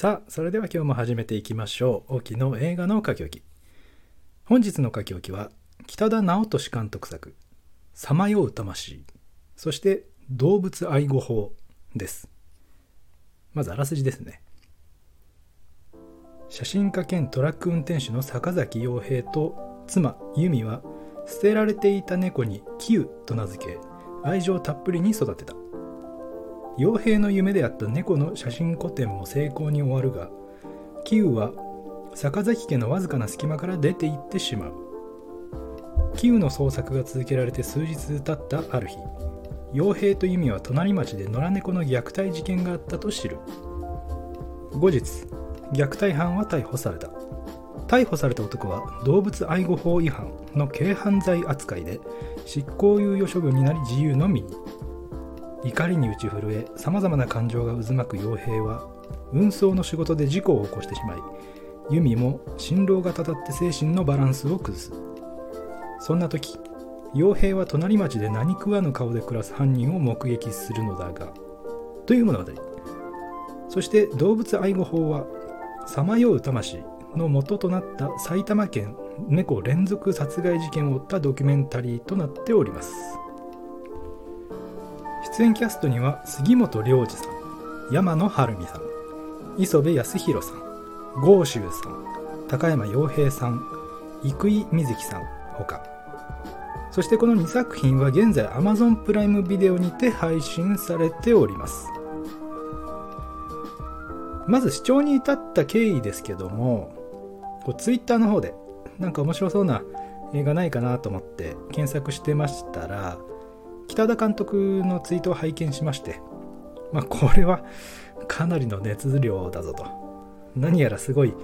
さあそれでは今日も始めていきましょう。沖の映画の書き置き。本日の書き置きは北田直俊監督作「さまよう魂」そして「動物愛護法」です。まずあらすじですね。写真家兼トラック運転手の坂崎洋平と妻由美は捨てられていた猫にキューと名付け愛情たっぷりに育てた。傭兵の夢であった猫の写真個展も成功に終わるがキウは坂崎家のわずかな隙間から出て行ってしまう。キウの捜索が続けられて数日経ったある日傭兵とユミは隣町で野良猫の虐待事件があったと知る。後日虐待犯は逮捕された。逮捕された男は動物愛護法違反の軽犯罪扱いで執行猶予処分になり自由の身に。怒りに打ち震えさまざまな感情が渦巻く傭兵は運送の仕事で事故を起こしてしまいユミも心労がたたって精神のバランスを崩す。そんな時傭兵は隣町で何食わぬ顔で暮らす犯人を目撃するのだがという物語。そして動物愛護法はさまよう魂の元となった埼玉県猫連続殺害事件を追ったドキュメンタリーとなっております。出演キャストには杉本良二さん山野晴美さん磯部康弘さん郷州さん高山洋平さん生井瑞希さんほかそしてこの2作品は現在 Amazon プライムビデオにて配信されております。まず視聴に至った経緯ですけどもこう Twitter の方でなんか面白そうな映画ないかなと思って検索してましたら北田監督のツイートを拝見しまして、まあ、これはかなりの熱量だぞと。何やらすごい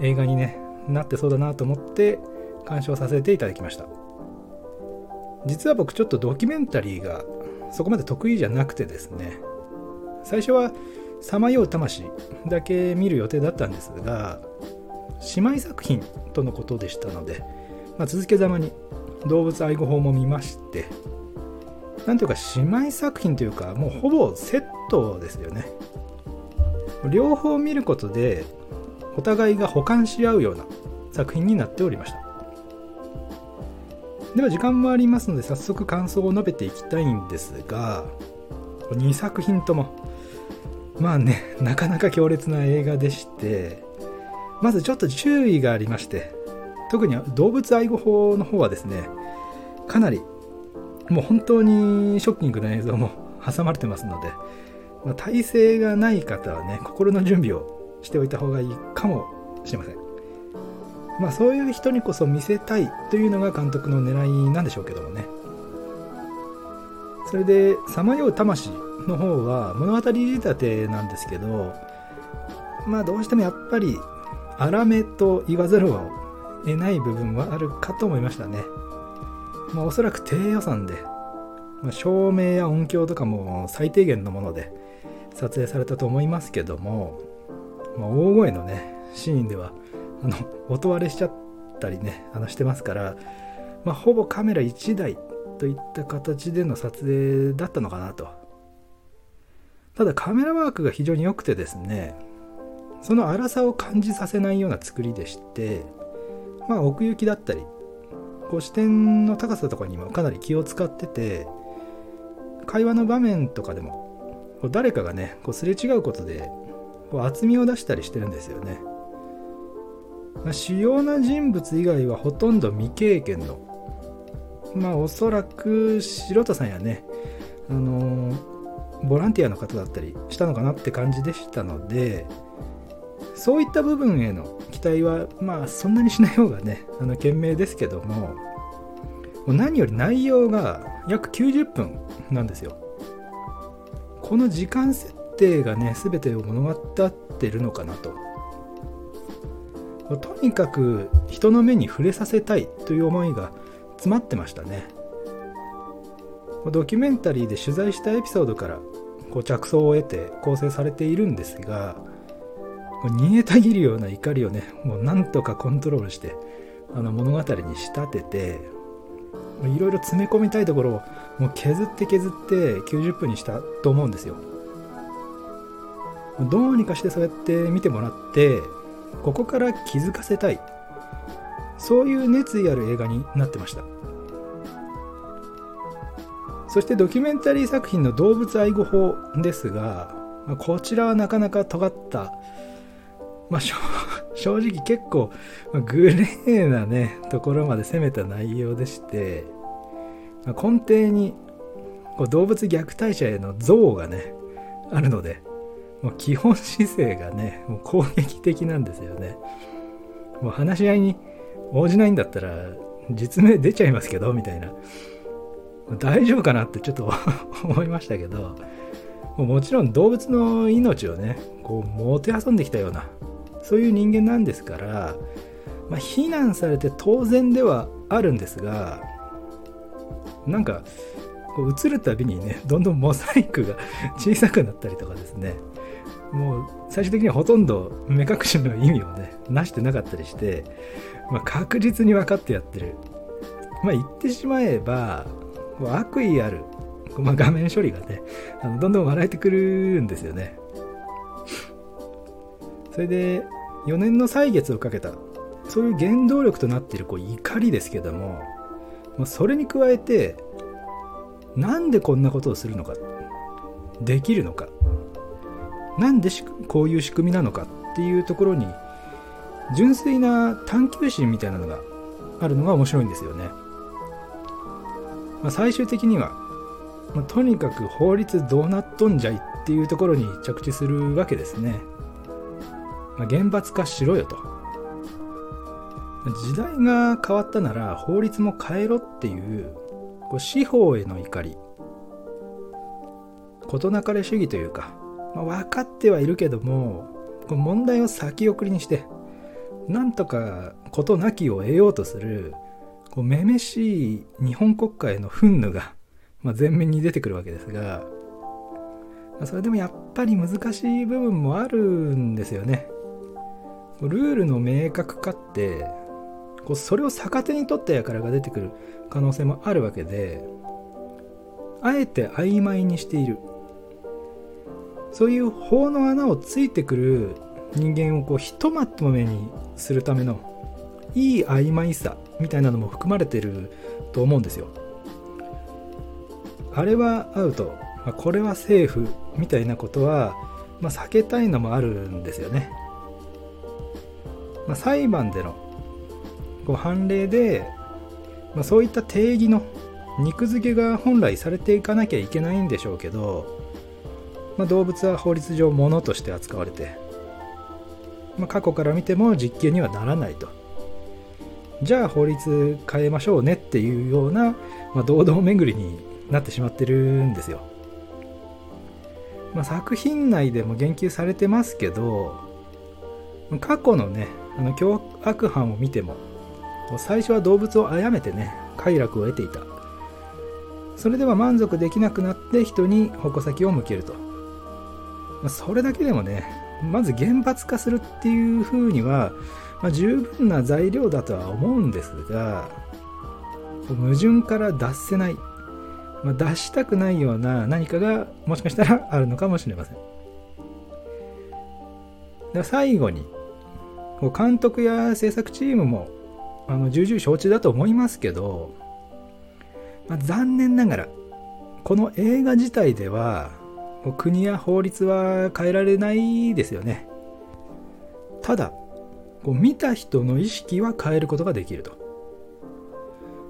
映画に、ね、なってそうだなと思って鑑賞させていただきました。実は僕ちょっとドキュメンタリーがそこまで得意じゃなくてですね、最初はさまよう魂だけ見る予定だったんですが、姉妹作品とのことでしたので、まあ、続けざまに動物愛護法も見まして、なんていうか姉妹作品というかもうほぼセットですよね。両方見ることでお互いが補完し合うような作品になっておりました。では時間もありますので早速感想を述べていきたいんですが2作品ともまあねなかなか強烈な映画でしてまずちょっと注意がありまして特に動物愛護法の方はですねかなりもう本当にショッキングな映像も挟まれてますので、まあ、体勢がない方はね、心の準備をしておいた方がいいかもしれません。まあそういう人にこそ見せたいというのが監督の狙いなんでしょうけどもね。それで、さまよう魂の方は物語仕立てなんですけど、まあどうしてもやっぱり荒めと言わざるを得ない部分はあるかと思いましたね。まあ、おそらく低予算で、まあ、照明や音響とかも最低限のもので撮影されたと思いますけども、まあ、大声のねシーンではあの音割れしちゃったりねあのしてますから、まあ、ほぼカメラ1台といった形での撮影だったのかなと。ただカメラワークが非常に良くてですねその粗さを感じさせないような作りでしてまあ奥行きだったりこう視点の高さとかにもかなり気を使ってて会話の場面とかでもこう誰かがねこうすれ違うことでこう厚みを出したりしてるんですよね、まあ、主要な人物以外はほとんど未経験のまあおそらく素人さんやねあのー、ボランティアの方だったりしたのかなって感じでしたのでそういった部分への期待はまあそんなにしない方がねあの賢明ですけども何より内容が約90分なんですよ。この時間設定がね全てを物語ってるのかなと。とにかく人の目に触れさせたいという思いが詰まってましたね。ドキュメンタリーで取材したエピソードからこう着想を得て構成されているんですが煮えたぎるような怒りをねもうなんとかコントロールしてあの物語に仕立てていろいろ詰め込みたいところをもう削って削って90分にしたと思うんですよ。どうにかしてそうやって見てもらってここから気づかせたい。そういう熱意ある映画になってました。そしてドキュメンタリー作品の動物愛護法ですがこちらはなかなか尖ったまあ 正直結構グレーなねところまで攻めた内容でしてま根底にこう動物虐待者への憎悪がねあるのでもう基本姿勢がねもう攻撃的なんですよね。もう話し合いに応じないんだったら実名出ちゃいますけどみたいな。大丈夫かなってちょっと 思いましたけどもちろん動物の命をねこうもてあそんできたようなそういう人間なんですから、まあ、非難されて当然ではあるんですがなんかこう映るたびにねどんどんモザイクが 小さくなったりとかですねもう最終的にはほとんど目隠しの意味をねなしてなかったりして、まあ、確実に分かってやってる。まあ言ってしまえば悪意ある、まあ、画面処理がねあのどんどん笑えてくるんですよね。それで4年の歳月をかけたそういう原動力となっているこう怒りですけどもそれに加えてなんでこんなことをするのかできるのかなんでこういう仕組みなのかっていうところに純粋な探求心みたいなのがあるのが面白いんですよね。まあ、最終的には、まあ、とにかく法律どうなっとんじゃいっていうところに着地するわけですね。まあ、厳罰化しろよと。時代が変わったなら法律も変えろっていうこう司法への怒り事なかれ主義というか、まあ、分かってはいるけどもこう問題を先送りにしてなんとか事なきを得ようとするこうめめしい日本国家への憤怒が、まあ、前面に出てくるわけですが、まあ、それでもやっぱり難しい部分もあるんですよね。ルールの明確化ってこうそれを逆手に取った輩が出てくる可能性もあるわけであえて曖昧にしているそういう法の穴をついてくる人間をこうひとまとめにするためのいい曖昧さみたいなのも含まれてると思うんですよ。あれはアウト、まあ、これはセーフみたいなことは、まあ、避けたいのもあるんですよね。まあ、裁判でのこう判例で、まあ、そういった定義の肉付けが本来されていかなきゃいけないんでしょうけど、まあ、動物は法律上物として扱われて、まあ、過去から見ても実刑にはならないと。じゃあ法律変えましょうねっていうような、まあ、堂々巡りになってしまってるんですよ、まあ、作品内でも言及されてますけど過去のねあの凶悪犯を見ても最初は動物を殺めてね快楽を得ていた。それでは満足できなくなって人に矛先を向けると。それだけでもねまず厳罰化するっていうふうには、まあ、十分な材料だとは思うんですが矛盾から脱せない、まあ、脱したくないような何かがもしかしたらあるのかもしれません。では最後に監督や制作チームもあの重々承知だと思いますけど、まあ、残念ながらこの映画自体では国や法律は変えられないですよね。ただこう見た人の意識は変えることができると。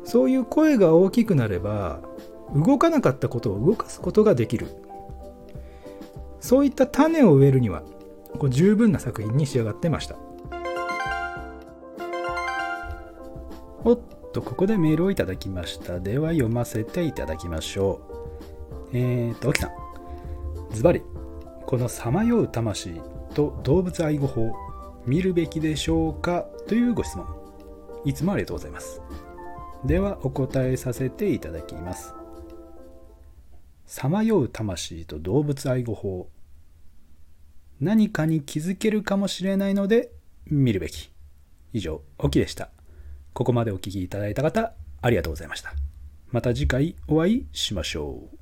そういう声が大きくなれば動かなかったことを動かすことができる。そういった種を植えるにはこう十分な作品に仕上がってました。おっと、ここでメールをいただきました。では読ませていただきましょう。えーと、沖さん。ズバリ、このさまよう魂と動物愛護法、見るべきでしょうか？というご質問。いつもありがとうございます。では、お答えさせていただきます。さまよう魂と動物愛護法。何かに気づけるかもしれないので、見るべき。以上、沖でした。ここまでお聴きいただいた方、ありがとうございました。また次回お会いしましょう。